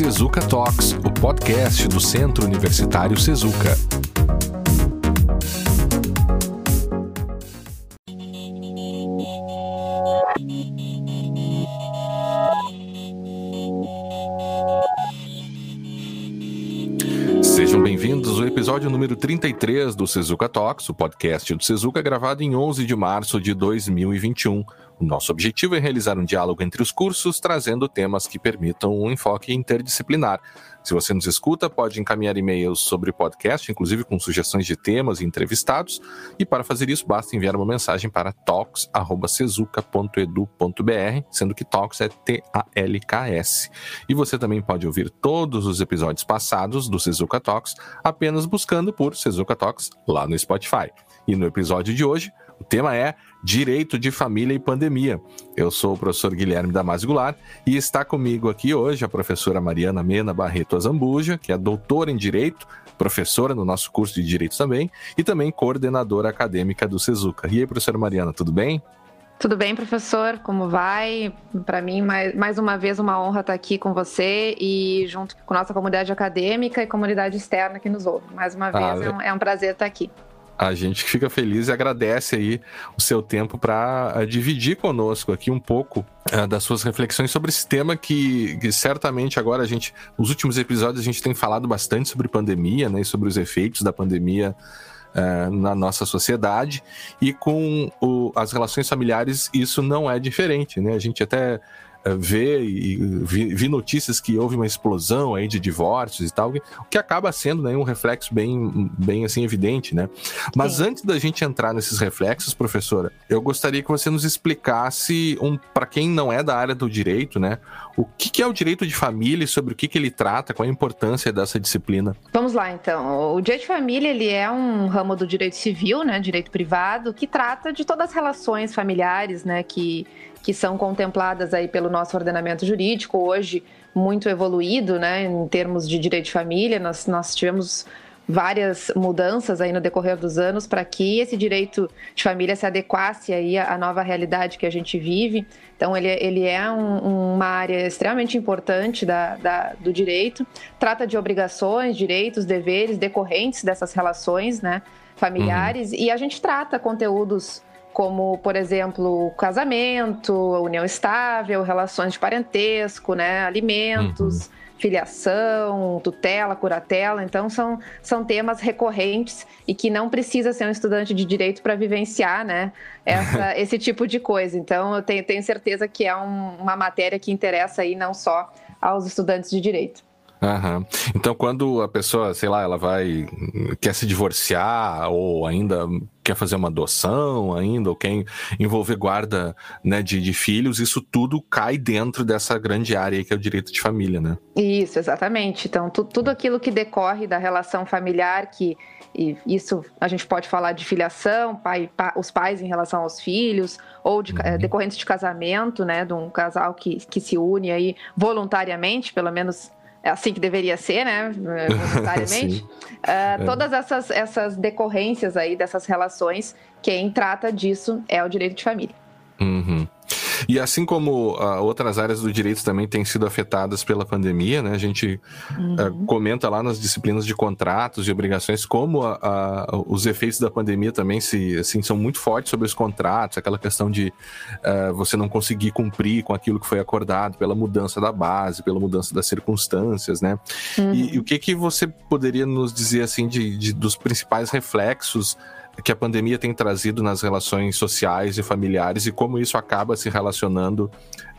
Sezuka Talks, o podcast do Centro Universitário Sezuka. Episódio número 33 do Sezuka Talks, o podcast do Sezuka, gravado em 11 de março de 2021. O nosso objetivo é realizar um diálogo entre os cursos, trazendo temas que permitam um enfoque interdisciplinar. Se você nos escuta, pode encaminhar e-mails sobre o podcast, inclusive com sugestões de temas e entrevistados. E para fazer isso, basta enviar uma mensagem para talks.sezuca.edu.br, sendo que talks é T-A-L-K-S. E você também pode ouvir todos os episódios passados do Sezuka Talks apenas buscando por Sezuka Talks lá no Spotify. E no episódio de hoje, o tema é Direito de Família e Pandemia. Eu sou o professor Guilherme Damasio Goulart e está comigo aqui hoje a professora Mariana Mena Barreto Azambuja, que é doutora em Direito, professora no nosso curso de Direito também, e também coordenadora acadêmica do Sezuca. E aí, professora Mariana, tudo bem? Tudo bem, professor? Como vai? Para mim, mais, mais uma vez, uma honra estar aqui com você e junto com nossa comunidade acadêmica e comunidade externa que nos ouve. Mais uma vez, ah, é, um, é um prazer estar aqui a gente fica feliz e agradece aí o seu tempo para eh, dividir conosco aqui um pouco uh, das suas reflexões sobre esse tema que, que, certamente agora a gente, nos últimos episódios a gente tem falado bastante sobre pandemia, né, e sobre os efeitos da pandemia uh, na nossa sociedade e com o, as relações familiares isso não é diferente, né? A gente até ver e vi, vi, notícias que houve uma explosão aí de divórcios e tal, o que acaba sendo né, um reflexo bem, bem assim evidente, né? Mas Sim. antes da gente entrar nesses reflexos, professora, eu gostaria que você nos explicasse um para quem não é da área do direito, né, o que, que, é o direito de família e sobre o que, que ele trata, qual a importância dessa disciplina? Vamos lá, então. O direito de família ele é um ramo do direito civil, né, direito privado, que trata de todas as relações familiares, né, que que são contempladas aí pelo nosso ordenamento jurídico, hoje muito evoluído, né, em termos de direito de família. Nós, nós tivemos várias mudanças aí no decorrer dos anos para que esse direito de família se adequasse aí à nova realidade que a gente vive. Então, ele, ele é um, uma área extremamente importante da, da, do direito, trata de obrigações, direitos, deveres decorrentes dessas relações né, familiares, uhum. e a gente trata conteúdos como, por exemplo, casamento, união estável, relações de parentesco, né, alimentos, uhum. filiação, tutela, curatela. Então, são, são temas recorrentes e que não precisa ser um estudante de direito para vivenciar né, essa, esse tipo de coisa. Então, eu tenho, tenho certeza que é um, uma matéria que interessa aí não só aos estudantes de direito. Uhum. Então, quando a pessoa, sei lá, ela vai quer se divorciar ou ainda quer fazer uma adoção, ainda ou quer envolver guarda né, de, de filhos, isso tudo cai dentro dessa grande área que é o direito de família, né? Isso, exatamente. Então, tu, tudo aquilo que decorre da relação familiar, que e isso a gente pode falar de filiação, pai, pa, os pais em relação aos filhos, ou de, uhum. decorrentes de casamento, né, de um casal que, que se une aí voluntariamente, pelo menos é assim que deveria ser, né? Voluntariamente. uh, todas essas, essas decorrências aí dessas relações, quem trata disso é o direito de família. Uhum. E assim como uh, outras áreas do direito também têm sido afetadas pela pandemia, né? A gente uhum. uh, comenta lá nas disciplinas de contratos e obrigações como a, a, os efeitos da pandemia também se, assim, são muito fortes sobre os contratos, aquela questão de uh, você não conseguir cumprir com aquilo que foi acordado pela mudança da base, pela mudança das circunstâncias, né? Uhum. E, e, o que que você poderia nos dizer assim de, de dos principais reflexos que a pandemia tem trazido nas relações sociais e familiares e como isso acaba se relacionando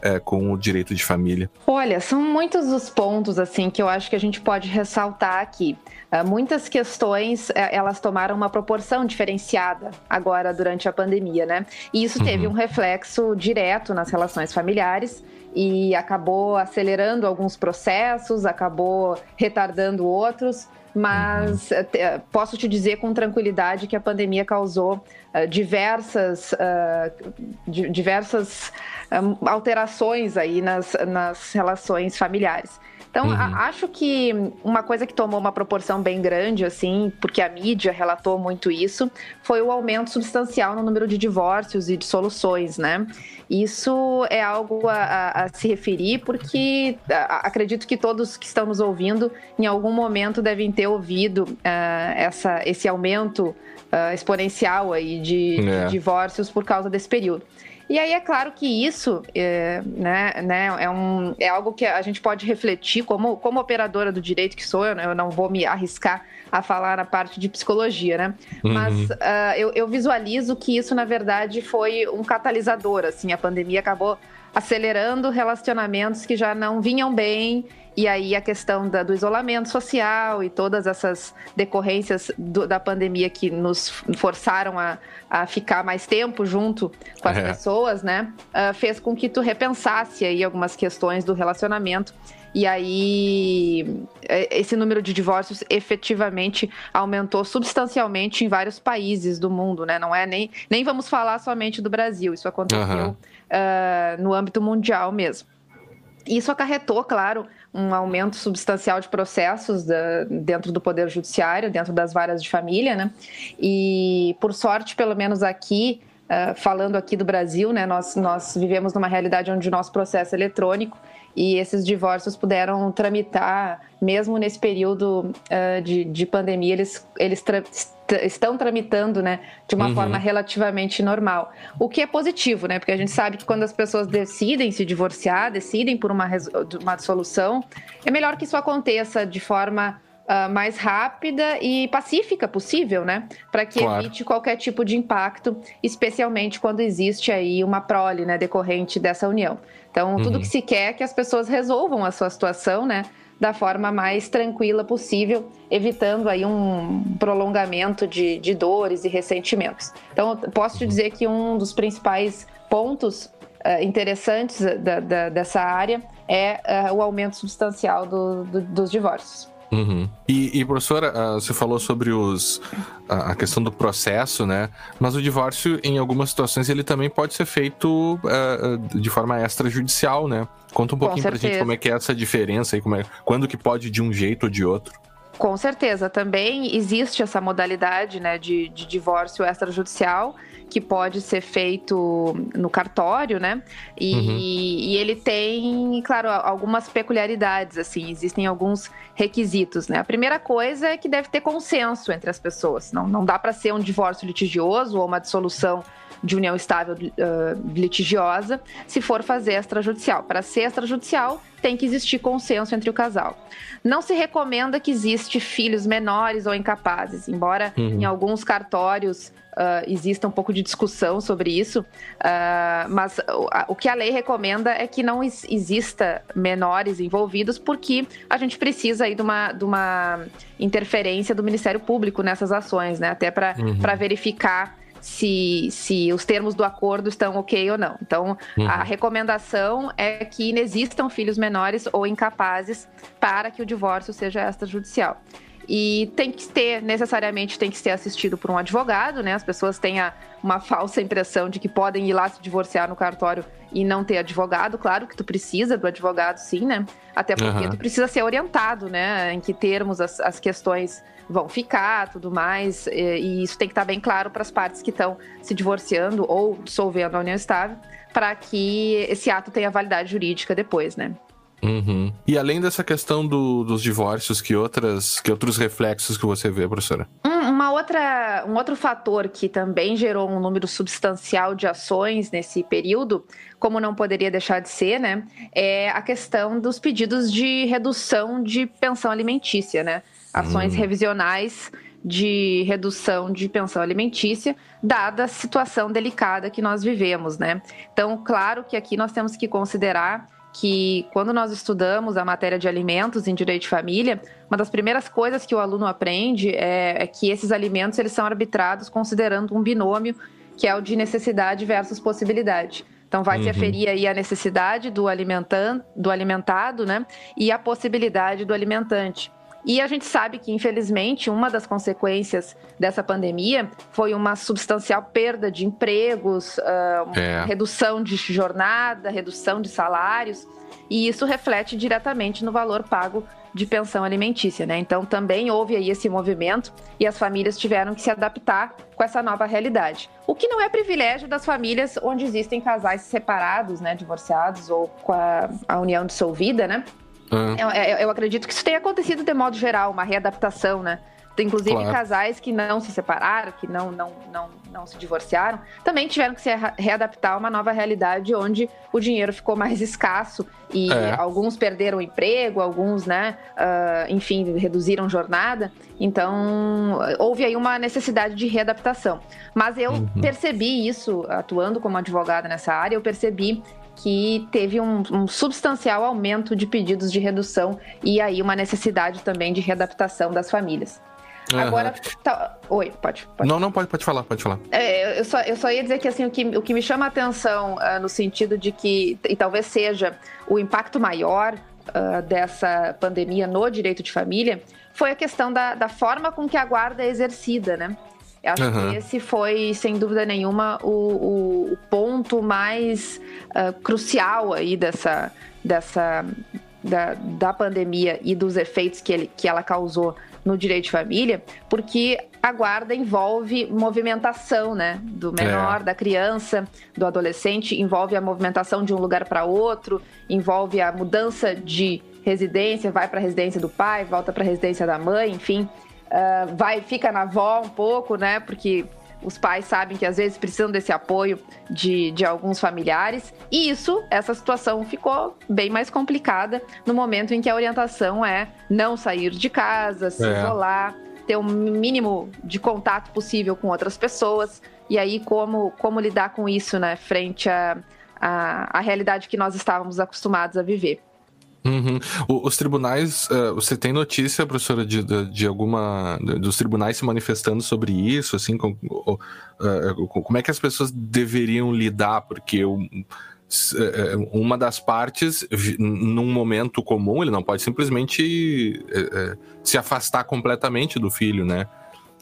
é, com o direito de família? Olha, são muitos os pontos assim que eu acho que a gente pode ressaltar aqui. Uh, muitas questões uh, elas tomaram uma proporção diferenciada agora durante a pandemia, né? E isso teve uhum. um reflexo direto nas relações familiares e acabou acelerando alguns processos, acabou retardando outros mas uhum. Eh, posso te dizer com tranquilidade que a pandemia causou uh, diversas, uh, diversas um, alterações aí nas, nas relações familiares. Então, uhum. a, acho que uma coisa que tomou uma proporção bem grande, assim, porque a mídia relatou muito isso, foi o aumento substancial no número de divórcios e dissoluções, né? Isso é algo a, a, a se referir, porque acredito que todos que estão nos ouvindo, em algum momento, devem ter ouvido uh, essa, esse aumento uh, exponencial aí de, é. de divórcios por causa desse período. E aí é claro que isso é, né, né, é, um, é algo que a gente pode refletir como, como operadora do direito que sou, eu, eu não vou me arriscar a falar na parte de psicologia, né? Uhum. Mas uh, eu, eu visualizo que isso, na verdade, foi um catalisador, assim, a pandemia acabou acelerando relacionamentos que já não vinham bem e aí a questão da, do isolamento social e todas essas decorrências do, da pandemia que nos forçaram a, a ficar mais tempo junto com as é. pessoas, né? Uh, fez com que tu repensasse aí algumas questões do relacionamento. E aí, é, esse número de divórcios efetivamente aumentou substancialmente em vários países do mundo, né? Não é nem, nem vamos falar somente do Brasil, isso aconteceu uhum. uh, no âmbito mundial mesmo. Isso acarretou, claro, um aumento substancial de processos da, dentro do Poder Judiciário, dentro das varas de família, né? E, por sorte, pelo menos aqui, uh, falando aqui do Brasil, né, nós, nós vivemos numa realidade onde o nosso processo é eletrônico e esses divórcios puderam tramitar, mesmo nesse período uh, de, de pandemia, eles, eles tra estão tramitando né, de uma uhum. forma relativamente normal. O que é positivo, né? Porque a gente sabe que quando as pessoas decidem se divorciar, decidem por uma, uma solução, é melhor que isso aconteça de forma Uh, mais rápida e pacífica possível, né? Para que claro. evite qualquer tipo de impacto, especialmente quando existe aí uma prole, né, decorrente dessa união. Então, tudo uhum. que se quer é que as pessoas resolvam a sua situação, né? Da forma mais tranquila possível, evitando aí um prolongamento de, de dores e ressentimentos. Então, posso te uhum. dizer que um dos principais pontos uh, interessantes da, da, dessa área é uh, o aumento substancial do, do, dos divórcios. Uhum. E, e, professora, uh, você falou sobre os, uh, a questão do processo, né? Mas o divórcio, em algumas situações, ele também pode ser feito uh, de forma extrajudicial, né? Conta um pouquinho pra gente como é que é essa diferença aí, como é, quando que pode de um jeito ou de outro. Com certeza, também existe essa modalidade né, de, de divórcio extrajudicial que pode ser feito no cartório, né? E, uhum. e, ele tem, claro, algumas peculiaridades, assim, existem alguns requisitos, né? A primeira coisa é que deve ter consenso entre as pessoas. Não, não dá para ser um divórcio litigioso ou uma dissolução de união estável uh, litigiosa se for fazer extrajudicial. Para ser extrajudicial, tem que existir consenso entre o casal. Não se recomenda que existe filhos menores ou incapazes, embora uhum. em alguns cartórios Uh, exista um pouco de discussão sobre isso, uh, mas o, o, que a lei recomenda é que não exista menores envolvidos, porque a gente precisa aí de uma, de uma interferência do Ministério Público nessas ações, né? Até para uhum. verificar se, se os termos do acordo estão ok ou não. Então, uhum. a recomendação é que inexistam filhos menores ou incapazes para que o divórcio seja extrajudicial. E tem que ter, necessariamente, tem que ser assistido por um advogado, né? As pessoas têm a, uma falsa impressão de que podem ir lá se divorciar no cartório e não ter advogado. Claro que tu precisa do advogado, sim, né? Até porque uhum. tu precisa ser orientado, né? Em que termos as, as questões vão ficar, tudo mais. E, e isso tem que estar bem claro para as partes que estão se divorciando ou dissolvendo a união estável, para que esse ato tenha validade jurídica depois, né? Uhum. E além dessa questão do, dos divórcios, que, outras, que outros reflexos que você vê, professora? uma outra, um outro fator que também gerou um número substancial de ações nesse período, como não poderia deixar de ser, né, é a questão dos pedidos de redução de pensão alimentícia, né? Ações hum. revisionais de redução de pensão alimentícia, dada a situação delicada que nós vivemos, né? Então, claro que aqui nós temos que considerar que quando nós estudamos a matéria de alimentos em direito de família, uma das primeiras coisas que o aluno aprende é, é que esses alimentos eles são arbitrados considerando um binômio que é o de necessidade versus possibilidade. Então vai uhum. se aferir aí a necessidade do alimentando, do alimentado, né, e a possibilidade do alimentante. E a gente sabe que, infelizmente, uma das consequências dessa pandemia foi uma substancial perda de empregos, uh, é. redução de jornada, redução de salários, e isso reflete diretamente no valor pago de pensão alimentícia, né? Então também houve aí esse movimento e as famílias tiveram que se adaptar com essa nova realidade. O que não é privilégio das famílias onde existem casais separados, né, divorciados ou com a, a união dissolvida, né? Uhum. Eu, eu, acredito que isso tenha acontecido de modo geral, uma readaptação, né? Inclusive claro. casais que não se separaram, que não, não, não, não se divorciaram, também tiveram que se readaptar a uma nova realidade onde o dinheiro ficou mais escasso e é. alguns perderam o emprego, alguns, né, uh, enfim, reduziram jornada. Então, houve aí uma necessidade de readaptação. Mas eu uhum. percebi isso, atuando como advogada nessa área, eu percebi que teve um, um, substancial aumento de pedidos de redução e aí uma necessidade também de readaptação das famílias. Uhum. Agora, tá... oi, pode, pode, Não, não, pode, pode falar, pode falar. É, eu, só, eu só ia dizer que assim, o que, o que me chama a atenção uh, no sentido de que, e talvez seja o impacto maior uh, dessa pandemia no direito de família, foi a questão da, da forma com que a guarda é exercida, né? Eu acho uhum. que esse foi, sem dúvida nenhuma, o, o, o ponto mais uh, crucial aí dessa, dessa da, da pandemia e dos efeitos que, ele, que ela causou no direito de família, porque a guarda envolve movimentação, né? Do menor, é. da criança, do adolescente, envolve a movimentação de um lugar para outro, envolve a mudança de residência, vai para a residência do pai, volta para a residência da mãe, enfim, uh, vai fica na avó um pouco, né? Porque os pais sabem que às vezes precisam desse apoio de, de alguns familiares. E isso, essa situação ficou bem mais complicada no momento em que a orientação é não sair de casa, se é. isolar, ter o um mínimo de contato possível com outras pessoas. E aí, como, como lidar com isso, né, frente à a, a, a realidade que nós estávamos acostumados a viver. Uhum. Os tribunais, uh, você tem notícia, professora, de, de, de, alguma. dos tribunais se manifestando sobre isso, assim, com, uh, como é que as pessoas deveriam lidar? Porque uh, uma das partes, num momento comum, ele não pode simplesmente se afastar completamente do filho, né?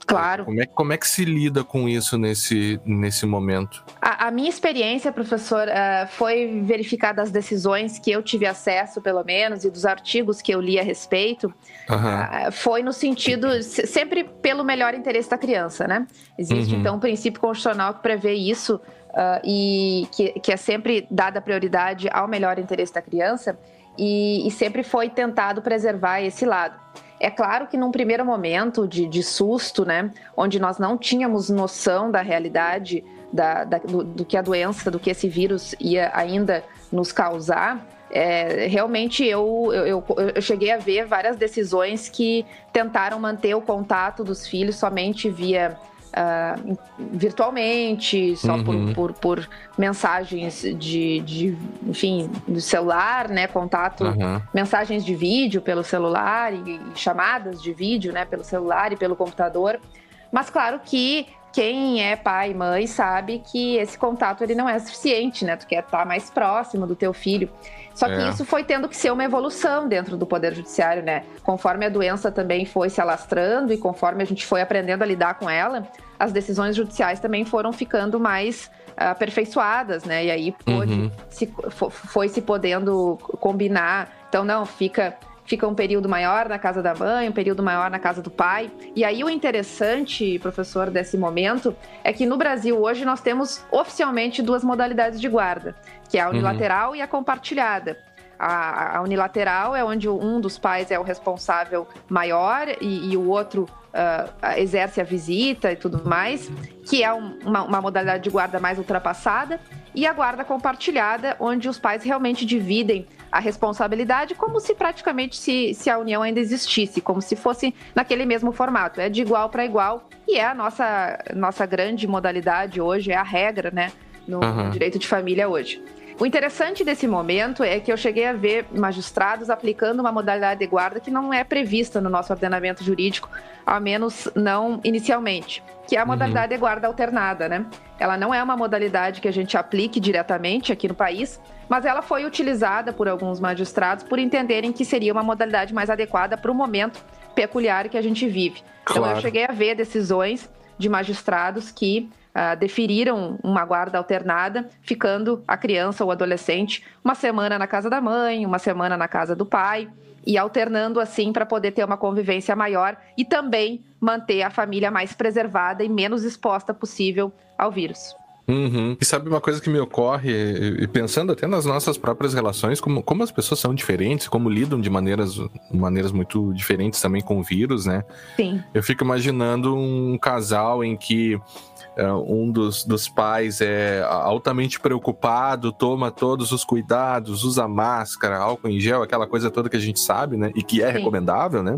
Claro. Como é, como é que se lida com isso nesse, nesse momento? A, a minha experiência, professor, uh, foi verificar das decisões que eu tive acesso, pelo menos, e dos artigos que eu li a respeito, uhum. uh, foi no sentido, sempre pelo melhor interesse da criança, né? Existe, uhum. então, um princípio constitucional que prevê isso uh, e que, que é sempre dada prioridade ao melhor interesse da criança e, e sempre foi tentado preservar esse lado. É claro que num primeiro momento de, de susto, né, onde nós não tínhamos noção da realidade da, da, do, do, que a doença, do que esse vírus ia ainda nos causar, é, realmente eu, eu, eu, eu, cheguei a ver várias decisões que tentaram manter o contato dos filhos somente via uh, virtualmente, só uhum. por, por, por, mensagens de, de, enfim, do celular, né? Contato, uhum. mensagens de vídeo pelo celular e, e chamadas de vídeo, né? Pelo celular e pelo computador. Mas claro que quem é pai e mãe sabe que esse contato ele não é suficiente, né? Tu quer estar mais próximo do teu filho. Só que é. isso foi tendo que ser uma evolução dentro do Poder Judiciário, né? Conforme a doença também foi se alastrando e conforme a gente foi aprendendo a lidar com ela, as decisões judiciais também foram ficando mais uh, aperfeiçoadas, né? E aí pôde, uhum. se, foi se podendo combinar. Então, não, fica fica um período maior na casa da mãe, um período maior na casa do pai. E aí o interessante, professor, desse momento é que no Brasil hoje nós temos oficialmente duas modalidades de guarda, que é a uhum. unilateral uhum. e a compartilhada. A, a, unilateral é onde um dos pais é o responsável maior e, e o outro uh, exerce a visita e tudo mais, que é um, uma, uma modalidade de guarda mais ultrapassada, e a guarda compartilhada, onde os pais realmente dividem a responsabilidade como se praticamente se, se a união ainda existisse, como se fosse naquele mesmo formato. É de igual para igual e é a nossa, nossa grande modalidade hoje, é a regra, né, no uhum. direito de família hoje. O interessante desse momento é que eu cheguei a ver magistrados aplicando uma modalidade de guarda que não é prevista no nosso ordenamento jurídico, ao menos não inicialmente, que é a uhum. modalidade uhum. de guarda alternada, né? Ela não é uma modalidade que a gente aplique diretamente aqui no país, mas ela foi utilizada por alguns magistrados por entenderem que seria uma modalidade mais adequada para o momento peculiar que a gente vive. Claro. Então eu cheguei a ver decisões de magistrados que uh, deferiram uma guarda alternada, ficando a criança ou adolescente uma semana na casa da mãe, uma semana na casa do pai e alternando assim para poder ter uma convivência maior e também manter a família mais preservada e menos exposta possível ao vírus. Uhum. E sabe uma coisa que me ocorre, e pensando até nas nossas próprias relações, como, como as pessoas são diferentes, como lidam de maneiras, maneiras muito diferentes também com o vírus, né? Sim. Eu fico imaginando um casal em que é, um dos, dos pais é altamente preocupado, toma todos os cuidados, usa máscara, álcool em gel, aquela coisa toda que a gente sabe, né? E que é Sim. recomendável, né?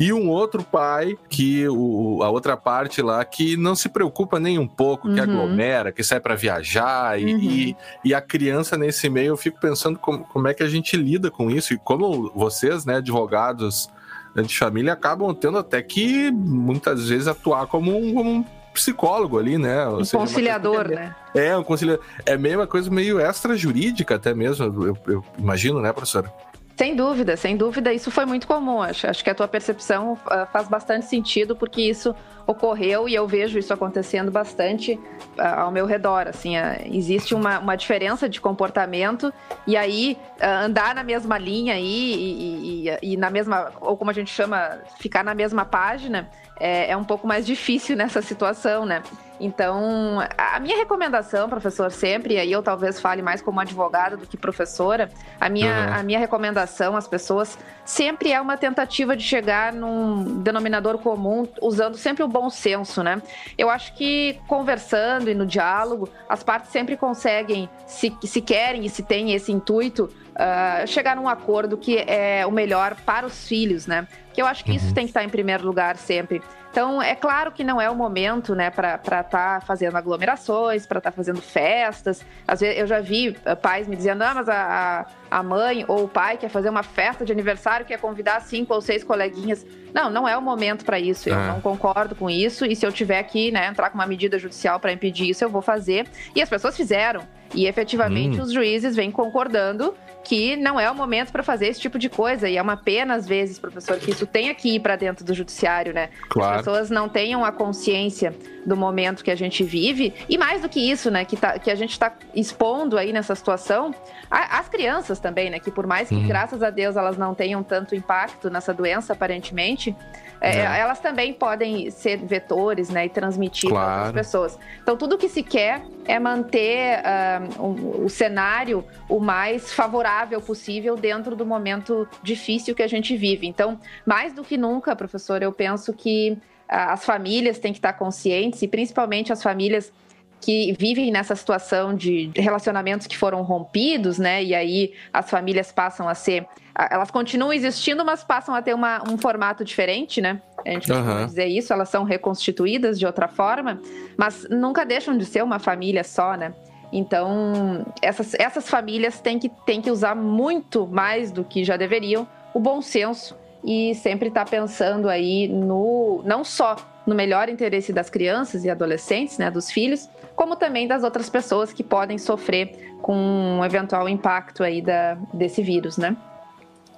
E um outro pai, que o, a outra parte lá, que não se preocupa nem um pouco, uhum. que aglomera, que sai para viajar. E, uhum. e, e, a criança nesse meio, eu fico pensando como, como é que a gente lida com isso. E como vocês, né, advogados de família, acabam tendo até que muitas vezes atuar como um, como um psicólogo ali, né? Ou um seja, conciliador, é, né? É, um conciliador. É meio uma coisa meio extra jurídica até mesmo, eu, eu imagino, né, professora? Sem dúvida, sem dúvida, isso foi muito comum. Acho, acho que a tua percepção uh, faz bastante sentido, porque isso ocorreu e eu vejo isso acontecendo bastante uh, ao meu redor. Assim, uh, existe uma, uma diferença de comportamento e aí andar na mesma linha aí, e, e, e, na mesma, ou como a gente chama, ficar na mesma página, é, é um pouco mais difícil nessa situação, né? Então, a minha recomendação, professor, sempre, e aí eu talvez fale mais como advogada do que professora, a minha, uhum. a minha recomendação às pessoas sempre é uma tentativa de chegar num denominador comum, usando sempre o bom senso, né? Eu acho que conversando e no diálogo, as partes sempre conseguem, se, se querem e se têm esse intuito, uh, chegar num acordo que é o melhor para os filhos, né? Que eu acho que uhum. isso tem que estar em primeiro lugar sempre. Então, é claro que não é o momento, né, para estar tá fazendo aglomerações, para estar tá fazendo festas. Às vezes eu já vi eh, pais me dizendo, ah, mas a, a mãe ou o pai quer fazer uma festa de aniversário, quer convidar cinco ou seis coleguinhas. Não, não é o momento para isso. Eu é. não concordo com isso. E se eu tiver que né, entrar com uma medida judicial para impedir isso, eu vou fazer. E as pessoas fizeram. E efetivamente hum. os juízes vêm concordando que não é o momento para fazer esse tipo de coisa. E é uma pena, às vezes, professor, que isso tenha que ir para dentro do judiciário, né? Claro. As pessoas não tenham a consciência do momento que a gente vive. E mais do que isso, né? Que, tá, que a gente está expondo aí nessa situação as crianças também, né? Que por mais que, uhum. graças a Deus, elas não tenham tanto impacto nessa doença, aparentemente, é, é. elas também podem ser vetores, né? E transmitir claro. para outras pessoas. Então, tudo que se quer é manter uh, o, o cenário o mais favorável possível dentro do momento difícil que a gente vive. Então, mais do que nunca, professor, eu penso que uh, as famílias têm que estar conscientes e principalmente as famílias que vivem nessa situação de relacionamentos que foram rompidos, né? E aí as famílias passam a ser. Elas continuam existindo, mas passam a ter uma, um formato diferente, né? A gente uhum. dizer isso, elas são reconstituídas de outra forma, mas nunca deixam de ser uma família só, né? Então, essas, essas famílias têm que, têm que usar muito mais do que já deveriam o bom senso e sempre estar tá pensando aí no não só no melhor interesse das crianças e adolescentes, né, dos filhos, como também das outras pessoas que podem sofrer com um eventual impacto aí da, desse vírus, né?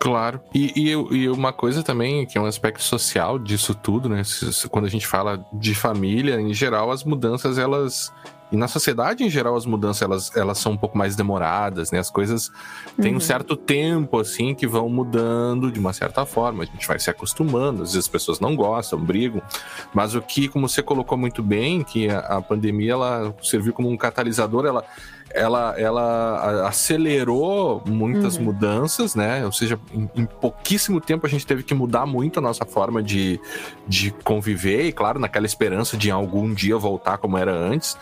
Claro. E, e, e, uma coisa também, que é um aspecto social disso tudo, né? Quando a gente fala de família, em geral, as mudanças, elas e na sociedade, em geral, as mudanças elas, elas são um pouco mais demoradas, né? As coisas têm uhum. um certo tempo, assim, que vão mudando de uma certa forma. A gente vai se acostumando, às vezes as pessoas não gostam, brigam. Mas o que, como você colocou muito bem, que a, a pandemia ela serviu como um catalisador, ela, ela, ela acelerou muitas uhum. mudanças, né? Ou seja, em, em, pouquíssimo tempo a gente teve que mudar muito a nossa forma de, de conviver, e claro, naquela esperança de algum dia voltar como era antes.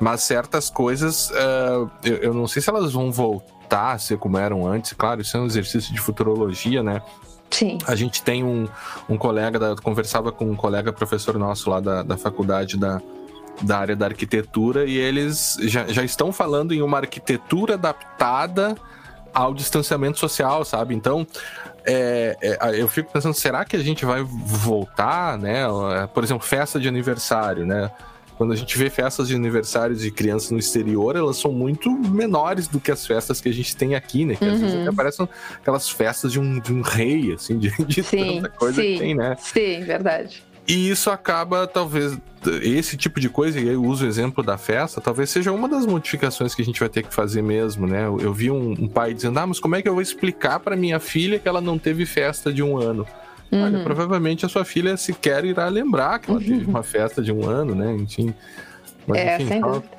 Mas certas coisas, uh, eu, eu, não sei se elas vão voltar a ser como eram antes. Claro, isso é um exercício de futurologia, né? Sim. A gente tem um, um colega, da, conversava com um colega professor nosso lá da, da faculdade da, da área da arquitetura e eles já, já estão falando em uma arquitetura adaptada ao distanciamento social, sabe? Então, é, é, eu fico pensando, será que a gente vai voltar, né? Por exemplo, festa de aniversário, né? Quando a gente vê festas de aniversários de crianças no exterior, elas são muito menores do que as festas que a gente tem aqui, né? Que uhum. às vezes uhum. até parecem aquelas festas de um, de um rei, assim, de, de sim, tanta coisa sim, que tem, né? Sim, verdade. E isso acaba, talvez, esse tipo de coisa, e aí eu uso o exemplo da festa, talvez seja uma das modificações que a gente vai ter que fazer mesmo, né? Eu vi um, um pai dizendo, ah, mas como é que eu vou explicar para minha filha que ela não teve festa de um ano? Uhum. Olha, provavelmente a sua filha sequer irá lembrar que ela teve uhum. uma festa de um ano, né? Enfim. Mas, é, enfim, sem fala... dúvida.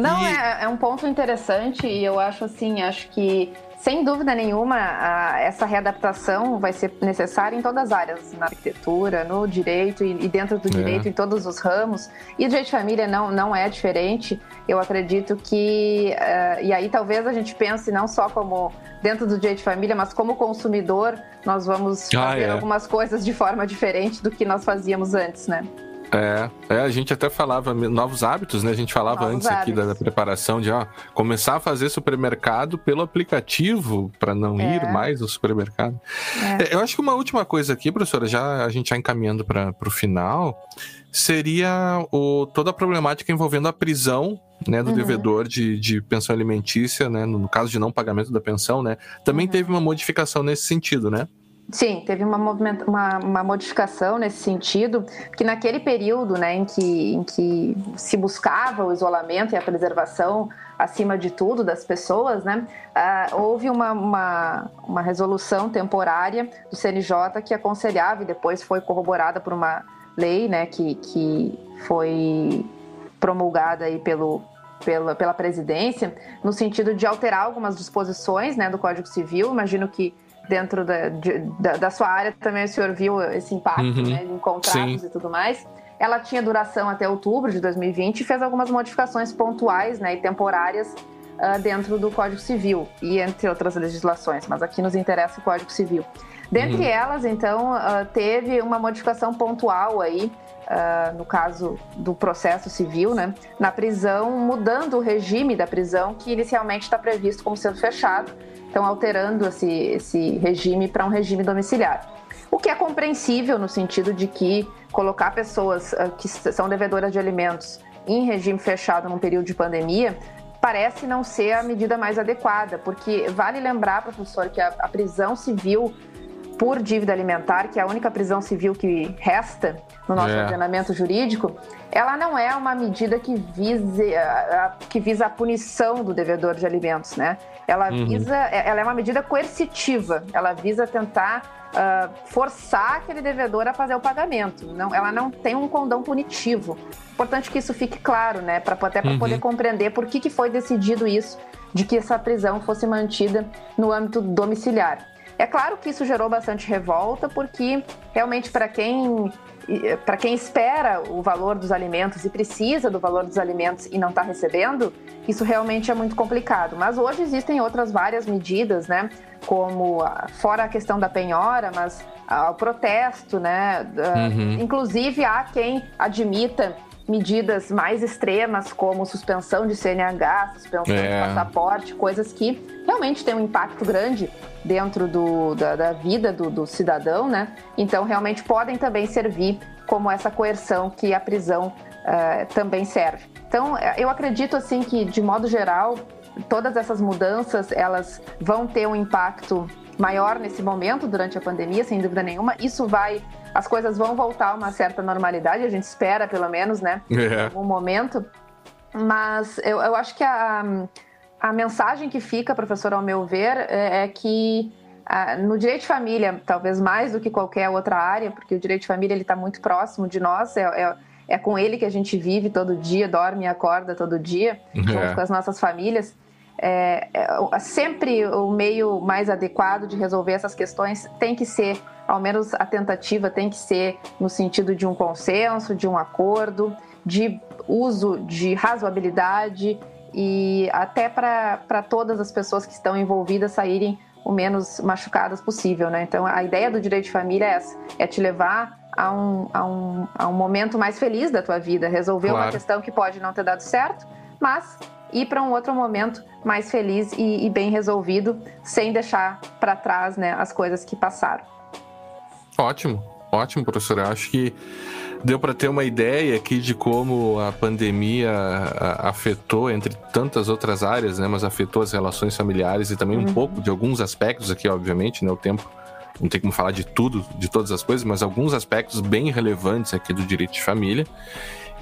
Não, e... é, é um ponto interessante e eu acho assim, acho que sem dúvida nenhuma, a, essa readaptação vai ser necessária em todas as áreas, na arquitetura, no direito e, e dentro do é. direito em todos os ramos. E o direito de família não, não é diferente. Eu acredito que, uh, e aí talvez a gente pense não só como dentro do direito de família, mas como consumidor, nós vamos ah, fazer é. algumas coisas de forma diferente do que nós fazíamos antes, né? É, é, a gente até falava novos hábitos, né? A gente falava novos antes hábitos. aqui da, preparação de ó, começar a fazer supermercado pelo aplicativo para não é. ir mais ao supermercado. É. Eu acho que uma última coisa aqui, professora, já a gente já encaminhando para o final, seria o, toda a problemática envolvendo a prisão né, do uhum. devedor de, de pensão alimentícia, né, no, no, caso de não pagamento da pensão, né? Também uhum. teve uma modificação nesse sentido, né? Sim, teve uma, uma, uma, modificação nesse sentido, que naquele período né, em, que, em que se buscava o isolamento e a preservação acima de tudo das pessoas, né, uh, houve uma, uma, uma, resolução temporária do CNJ que aconselhava e depois foi corroborada por uma lei né, que, que foi promulgada aí pelo, pela, pela presidência, no sentido de alterar algumas disposições né, do Código Civil. Imagino que dentro da, de, da, da, sua área também o senhor viu esse impacto uhum. né, em contratos Sim. e tudo mais. Ela tinha duração até outubro de 2020 e fez algumas modificações pontuais né, e temporárias uh, dentro do Código Civil e entre outras legislações, mas aqui nos interessa o Código Civil. Dentre uhum. elas, então, uh, teve uma modificação pontual aí, uh, no caso do processo civil, né, na prisão, mudando o regime da prisão que inicialmente está previsto como sendo fechado estão alterando esse, esse regime para um regime domiciliar. O que é compreensível no sentido de que colocar pessoas uh, que são devedoras de alimentos em regime fechado num período de pandemia parece não ser a medida mais adequada, porque vale lembrar, professor, que a, a prisão civil por dívida alimentar, que é a única prisão civil que resta no nosso é. ordenamento jurídico, ela não é uma medida que vise a, que visa a punição do devedor de alimentos, né? Ela uhum. visa, é, ela é uma medida coercitiva, ela visa tentar uh, forçar aquele devedor a fazer o pagamento. Não, ela não tem um condão punitivo. Importante que isso fique claro, né? Para até para uhum. poder compreender por que, que foi decidido isso, de que essa prisão fosse mantida no âmbito domiciliar. É claro que isso gerou bastante revolta, porque realmente para quem para quem espera o valor dos alimentos e precisa do valor dos alimentos e não está recebendo, isso realmente é muito complicado. Mas hoje existem outras várias medidas, né? Como fora a questão da penhora, mas o protesto, né? Uhum. Inclusive há quem admita medidas mais extremas, como suspensão de CNH, suspensão é. de passaporte, coisas que realmente têm um impacto grande dentro do, da, da, vida do, do, cidadão, né? Então, realmente podem também servir como essa coerção que a prisão uh, também serve. Então, eu acredito, assim, que, de modo geral, todas essas mudanças, elas vão ter um impacto maior nesse momento, durante a pandemia, sem dúvida nenhuma. Isso vai as coisas vão voltar a uma certa normalidade, a gente espera pelo menos, né? É. Em algum momento. Mas eu, eu acho que a, a mensagem que fica, professor, ao meu ver, é, é que no direito de família, talvez mais do que qualquer outra área, porque o direito de família ele está muito próximo de nós, é, é, é, com ele que a gente vive todo dia, dorme e acorda todo dia, é. junto com as nossas famílias. É, é, sempre o meio mais adequado de resolver essas questões tem que ser ao menos a tentativa tem que ser no sentido de um consenso, de um acordo, de uso de razoabilidade e até para todas as pessoas que estão envolvidas saírem o menos machucadas possível, né? Então a ideia do direito de família é essa, é te levar a um, a um, a um momento mais feliz da tua vida, resolver claro. uma questão que pode não ter dado certo, mas ir para um outro momento mais feliz e, e bem resolvido, sem deixar para trás né, as coisas que passaram. Ótimo, ótimo, professor. Eu acho que deu para ter uma ideia aqui de como a pandemia afetou, entre tantas outras áreas, né? Mas afetou as relações familiares e também um uhum. pouco de alguns aspectos aqui, obviamente, né? O tempo não tem como falar de tudo, de todas as coisas, mas alguns aspectos bem relevantes aqui do direito de família.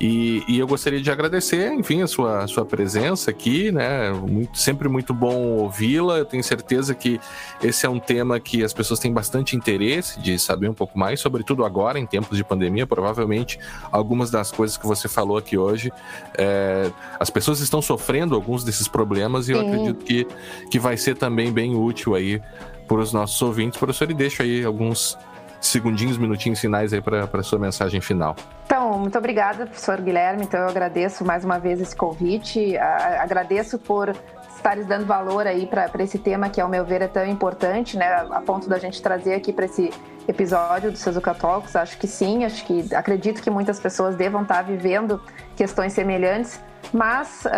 E, e, eu gostaria de agradecer, enfim, a sua, a sua presença aqui, né? Muito, sempre muito bom ouvi-la. Eu tenho certeza que esse é um tema que as pessoas têm bastante interesse de saber um pouco mais, sobretudo agora, em tempos de pandemia. Provavelmente algumas das coisas que você falou aqui hoje, é, as pessoas estão sofrendo alguns desses problemas e eu acredito que, que vai ser também bem útil aí para os nossos ouvintes. Professor, e deixa aí alguns segundinhos, minutinhos finais aí para a sua mensagem final. Então, muito obrigada, professor Guilherme. Então, eu agradeço mais uma vez esse convite. agradeço por estares dando valor aí para esse tema que, ao meu ver, é tão importante, né? A ponto da gente trazer aqui para esse episódio do Sezuka Talks. Acho que sim, acho que acredito que muitas pessoas devam estar vivendo questões semelhantes. Mas uh,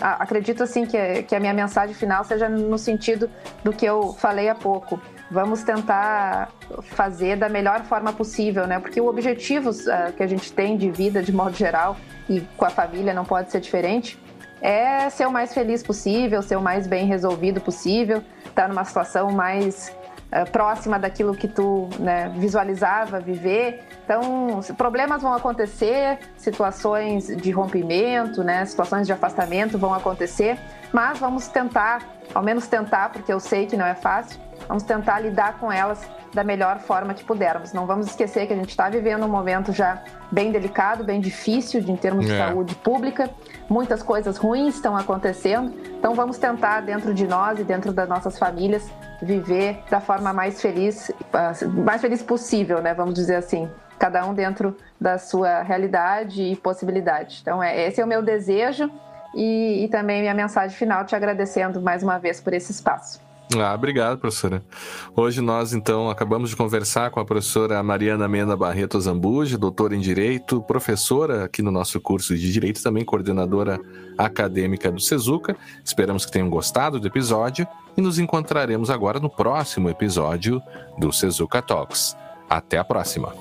acredito assim que, que a minha mensagem final seja no sentido do que eu falei há pouco vamos tentar fazer da melhor forma possível, né? Porque o objetivo uh, que a gente tem de vida, de modo geral, e com a família não pode ser diferente, é ser o mais feliz possível, ser o mais bem resolvido possível, estar numa situação mais uh, próxima daquilo que tu né, visualizava viver. Então, problemas vão acontecer, situações de rompimento, né, situações de afastamento vão acontecer, mas vamos tentar, ao menos tentar, porque eu sei que não é fácil, Vamos tentar lidar com elas da melhor forma que pudermos. Não vamos esquecer que a gente está vivendo um momento já bem delicado, bem difícil de, em termos de é. saúde pública. Muitas coisas ruins estão acontecendo. Então vamos tentar, dentro de nós e dentro das nossas famílias, viver da forma mais feliz, mais feliz possível, né? Vamos dizer assim. Cada um dentro da sua realidade e possibilidade. Então, é, esse é o meu desejo e, e também minha mensagem final, te agradecendo mais uma vez por esse espaço. Ah, obrigado, professora. Hoje nós, então, acabamos de conversar com a professora Mariana Mena Barreto Zambuji, doutora em Direito, professora aqui no nosso curso de Direito, também coordenadora acadêmica do Sezuca. Esperamos que tenham gostado do episódio e nos encontraremos agora no próximo episódio do Sezuca Talks. Até a próxima!